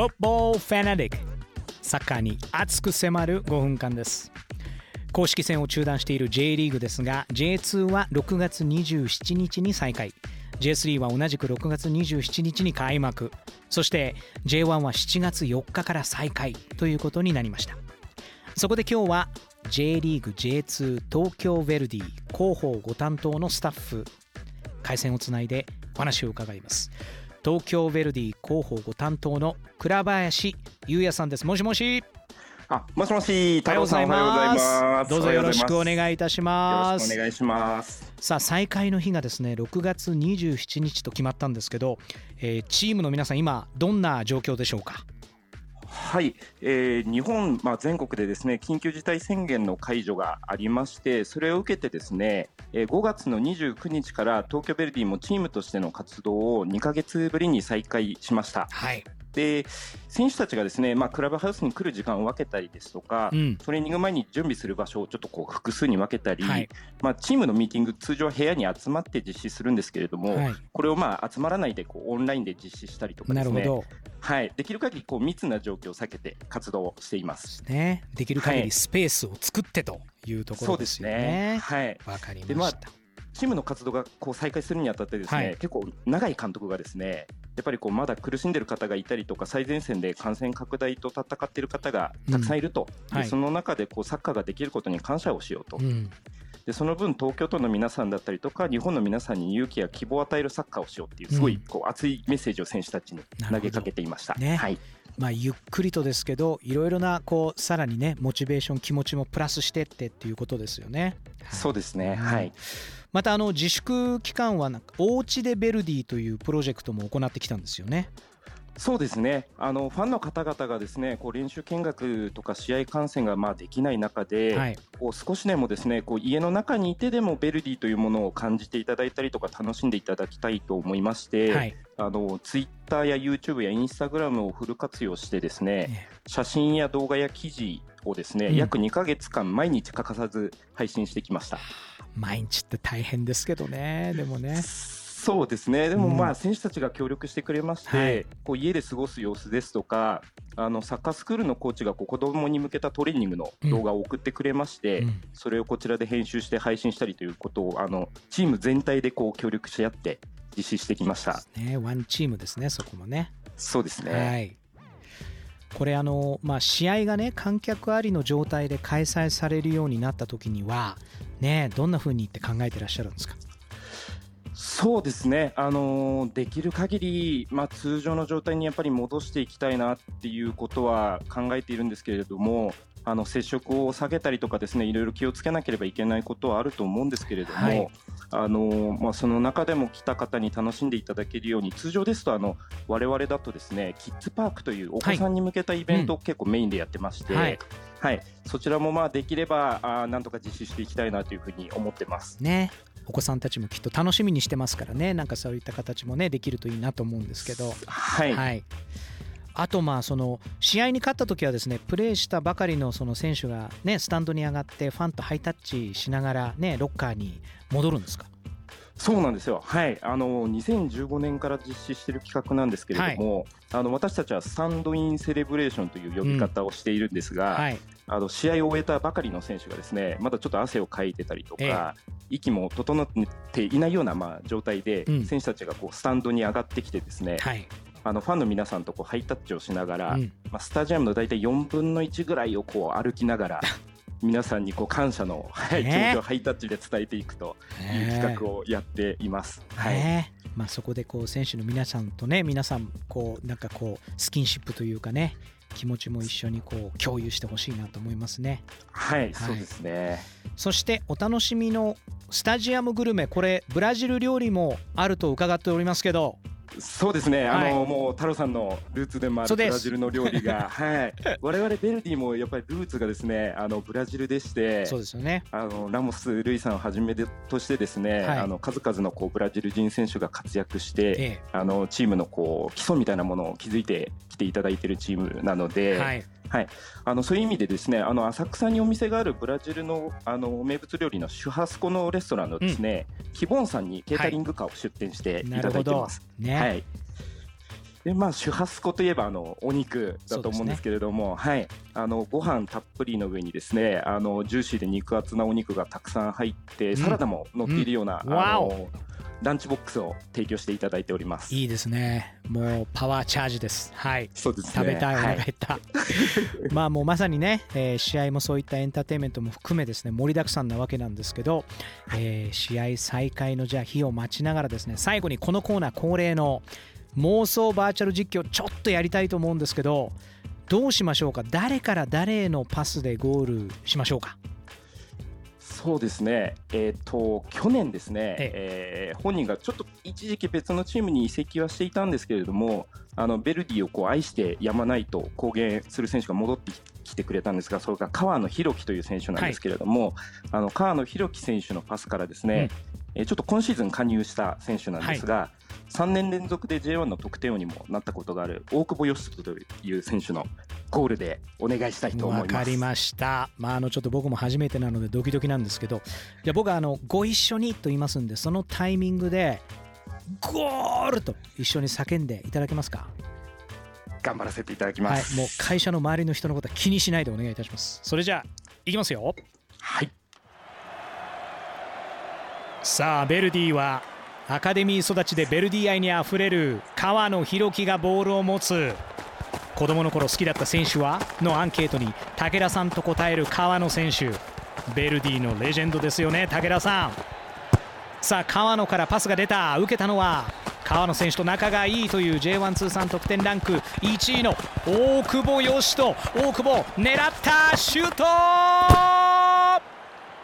Football Fanatic サッカーに熱く迫る5分間です。公式戦を中断している J リーグですが J2 は6月27日に再開。J3 は同じく6月27日に開幕。そして J1 は7月4日から再開ということになりました。そこで今日は J リーグ J2 東京ヴェルディ広報ご担当のスタッフ。回線をつないでお話を伺います。東京ヴェルディ広報ご担当の倉林優也さんです。もしもし。あ、もしもし、おはようございます。どうぞよろしくお願いいたします。よろしくお願いします。さあ再開の日がですね6月27日と決まったんですけど、えー、チームの皆さん今どんな状況でしょうか？はい、えー、日本、まあ、全国でですね緊急事態宣言の解除がありましてそれを受けてですね、えー、5月の29日から東京ヴェルディもチームとしての活動を2か月ぶりに再開しました。はいで選手たちがですね、まあ、クラブハウスに来る時間を分けたりですとか、うん、トレーニング前に準備する場所をちょっとこう複数に分けたり、はい、まあ、チームのミーティング通常は部屋に集まって実施するんですけれども、はい、これをまあ集まらないでこうオンラインで実施したりとかですね。はい、できる限りこり密な状況を避けて活動しています。ね、できる限りスペースを作ってというところですよね。はい、わかりました。チームの活動がこう再開するにあたってですね、はい、結構長い監督がですねやっぱりこうまだ苦しんでる方がいたりとか最前線で感染拡大と戦っている方がたくさんいると、うんはい、その中でこうサッカーができることに感謝をしようと。うん。でその分、東京都の皆さんだったりとか日本の皆さんに勇気や希望を与えるサッカーをしようっていうすごいこう熱いメッセージを選手たちに投げかけていました。ね、はい。まあ、ゆっくりとですけどいろいろなこうさらにねモチベーション気持ちもプラスしてってっていうことですよね。そうですね、はい、またあの自粛期間はおうちでベルディというプロジェクトも行ってきたんですよね。そうですね。あのファンの方々がですねこう練習見学とか試合観戦がまあできない中で、はい、こう少しでもですねこう家の中にいてでもベルディというものを感じていただいたりとか楽しんでいただきたいと思いまして、はい、あのツイッターや YouTube やインスタグラムをフル活用してですね、写真や動画や記事をですね、うん、約2か月間毎日欠かさず配信してきました。毎日って大変ですけどねでもね。そうですね、でもまあ選手たちが協力してくれまして、うんはい、こう家で過ごす様子ですとか、あのサッカースクールのコーチがこう子供に向けたトレーニングの動画を送ってくれまして、うん、それをこちらで編集して配信したりということを、あのチーム全体でこう協力し合って実施してきました。ね、ワンチームですね、そこもね。そうですね。はい。これあの、まあ、試合がね観客ありの状態で開催されるようになった時にはねどんなふうにって考えてらっしゃるんですか？そうですね、あのー、できる限り、まあ、通常の状態にやっぱり戻していきたいなっていうことは考えているんですけれども、あの接触を下げたりとかですねいろいろ気をつけなければいけないことはあると思うんですけれども、はい、あのまあ、その中でも来た方に楽しんでいただけるように通常ですとあの我々だとですねキッズパークというお子さんに向けたイベントを結構メインでやってまして、はい、はい、そちらもまあできればあなんとか実施していきたいなというふうに思ってます。ね。お子さんたちもきっと楽しみにしてますからね。なんかそういった形もねできるといいなと思うんですけど。はい、はい、あとまあその試合に勝った時はですねプレーしたばかりのその選手がねスタンドに上がってファンとハイタッチしながらねロッカーに戻るんですか？そうなんですよ、はい、あの2015年から実施している企画なんですけれども、はい、あの私たちはスタンドインセレブレーションという呼び方をしているんですが、うん。はい、あの試合を終えたばかりの選手がですねまだちょっと汗をかいてたりとか、えー、息も整っていないようなまあ状態で、うん、選手たちがこうスタンドに上がってきてですね、はい、あのファンの皆さんとこうハイタッチをしながら、うん、まあ、スタジアムの大体4分の1ぐらいをこう歩きながら 皆さんにこう感謝の、はい、気持ちをハイタッチで伝えていくという企画をやっています。はい、まあ、そこでこう選手の皆さんとね皆さんこうなんかこうスキンシップというかね気持ちも一緒にこう共有してほしいなと思いますね。はい、はい、そうですね。そしてお楽しみのスタジアムグルメこれブラジル料理もあると伺っておりますけどそうですね、あの、もう太郎さんのルーツでもあるブラジルの料理が、はい、我々ベルディもやっぱりルーツがですね、あのブラジルでして、そうですよね。あのラモスルイさんをはじめとしてですね、はい、あの数々のこうブラジル人選手が活躍して、ええ、あのチームのこう基礎みたいなものを築いてきていただいているチームなので。はいはい、あのそういう意味でですねあの浅草にお店があるブラジルのあの名物料理のシュハスコのレストランのですね、うん、キボンさんにケータリングカーを出店していただいてます。はい、ね、はい。でまあシュハスコといえばあのお肉だと思うんですけれども、ね、はい。あのご飯たっぷりの上にですねあのジューシーで肉厚なお肉がたくさん入って、うん、サラダも乗っているような、うん、あのランチボックスを提供していただいております。いいですね。もうパワーチャージです。はい。そうです、ね、食べたいお腹減った、はい、まあもうまさにね、えー、試合もそういったエンターテインメントも含めですね盛りだくさんなわけなんですけど、えー、試合再開のじゃあ日を待ちながらですね最後にこのコーナー恒例の妄想バーチャル実況ちょっとやりたいと思うんですけどどうしましょうか？誰から誰へのパスでゴールしましょうか？そうですね、えーと、去年ですね、ええ。ー、本人がちょっと一時期別のチームに移籍はしていたんですけれども、あのベルディをこう愛してやまないと公言する選手が戻ってきてくれたんですが、それが川野弘樹という選手なんですけれども、はい、あの川野弘樹選手のパスからですね、うん、えちょっと今シーズン加入した選手なんですが、はい。3年連続で J1 の得点王にもなったことがある大久保嘉人という選手のゴールでお願いしたいと思います。わかりました、まあ、あのちょっと僕も初めてなのでドキドキなんですけど。じゃあ僕はあのご一緒にと言いますんでそのタイミングでゴールと一緒に叫んでいただけますか？頑張らせていただきます、はい、もう会社の周りの人のことは気にしないでお願いいたします。それじゃあいきますよ。はいさあベルディはアカデミー育ちでベルディ愛にあふれる川野弘樹がボールを持つ。子供の頃好きだった選手はのアンケートに武田さんと答える川野選手。ベルディのレジェンドですよね武田さん。さあ川野からパスが出た。受けたのは川野選手と仲がいいという J1 通算得点ランク。1位の大久保嘉人。大久保狙った！シュート！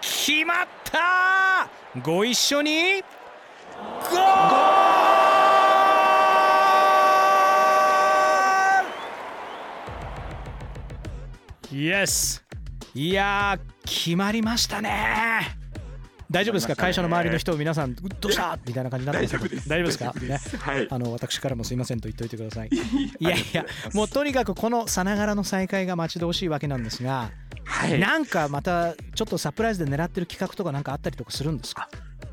決まった！ご一緒にゴール！イエスいや決まりましたね。大丈夫ですか、会社の周りの人、皆さん、どうした？みたいな感じになって 大丈夫です。大丈夫ですか？ね、はい、あの私からもすいませんと言っておいてください。い。やいや、もうとにかくこのさながらの再会が待ち遠しいわけなんですが、はい、なんかまたちょっとサプライズで狙ってる企画とかなんかあったりとかするんですか？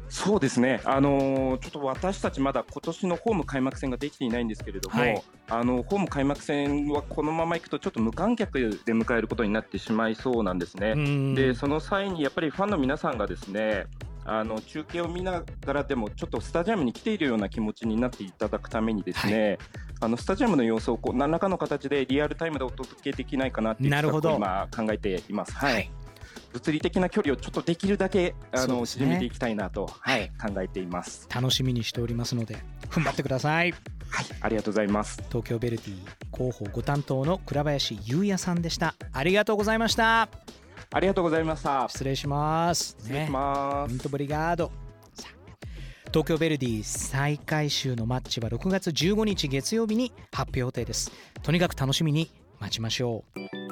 そうですね、あのー、ちょっと私たちまだ今年のホーム開幕戦ができていないんですけれども、はい、あのホーム開幕戦はこのままいくとちょっと無観客で迎えることになってしまいそうなんですね。でその際にやっぱりファンの皆さんがですねあの中継を見ながらでもちょっとスタジアムに来ているような気持ちになっていただくためにですね、はい、あのスタジアムの様子をこう何らかの形でリアルタイムでお届けできないかなっていう企画を今考えています。はい、はい物理的な距離をちょっとできるだけあの、ね、縮めていきたいなと、はい、考えています。楽しみにしておりますので踏ん張ってください。はい。ありがとうございます。東京ベルディ広報ご担当の倉林優也さんでした。ありがとうございました。ありがとうございました。失礼します、失礼します、ミントブリガード東京ヴェルディ再開週のマッチは6月15日月曜日に発表予定です。とにかく楽しみに待ちましょう。